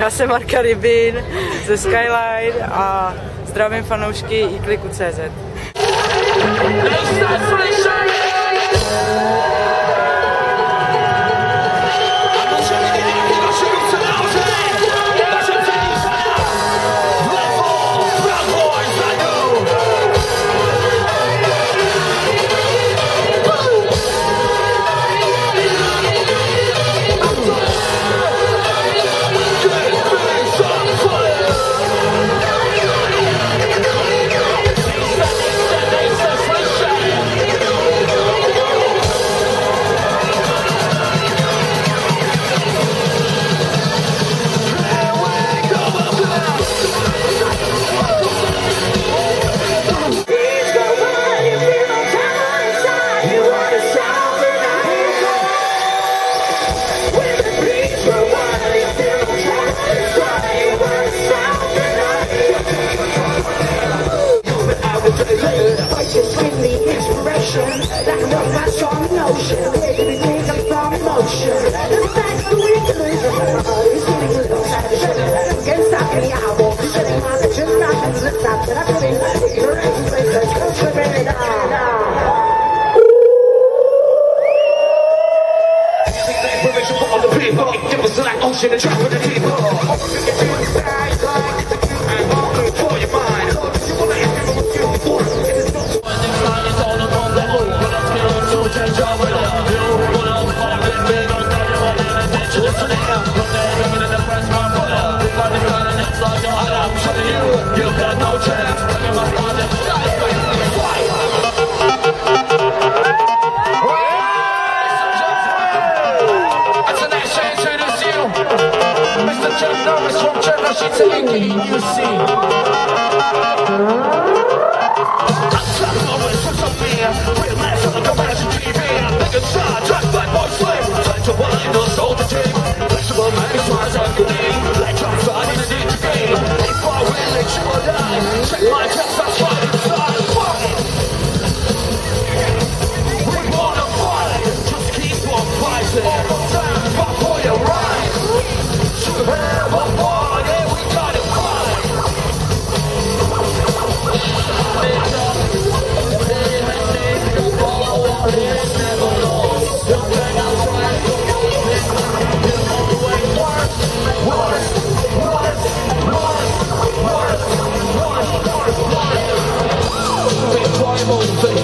Já jsem Marka Rybin ze Skyline a zdravím fanoušky iKliku.cz. Nejste slyšeli! Your friendly expression Like not my strong notion Where did we take a from motion? The facts do we delusion Always getting with no passion Can't stop me, I won't be sitting on the chin we the in not that I'm putting swimming it out Everything provision for all the people Give us like ocean and trap for the people Open the inside You see.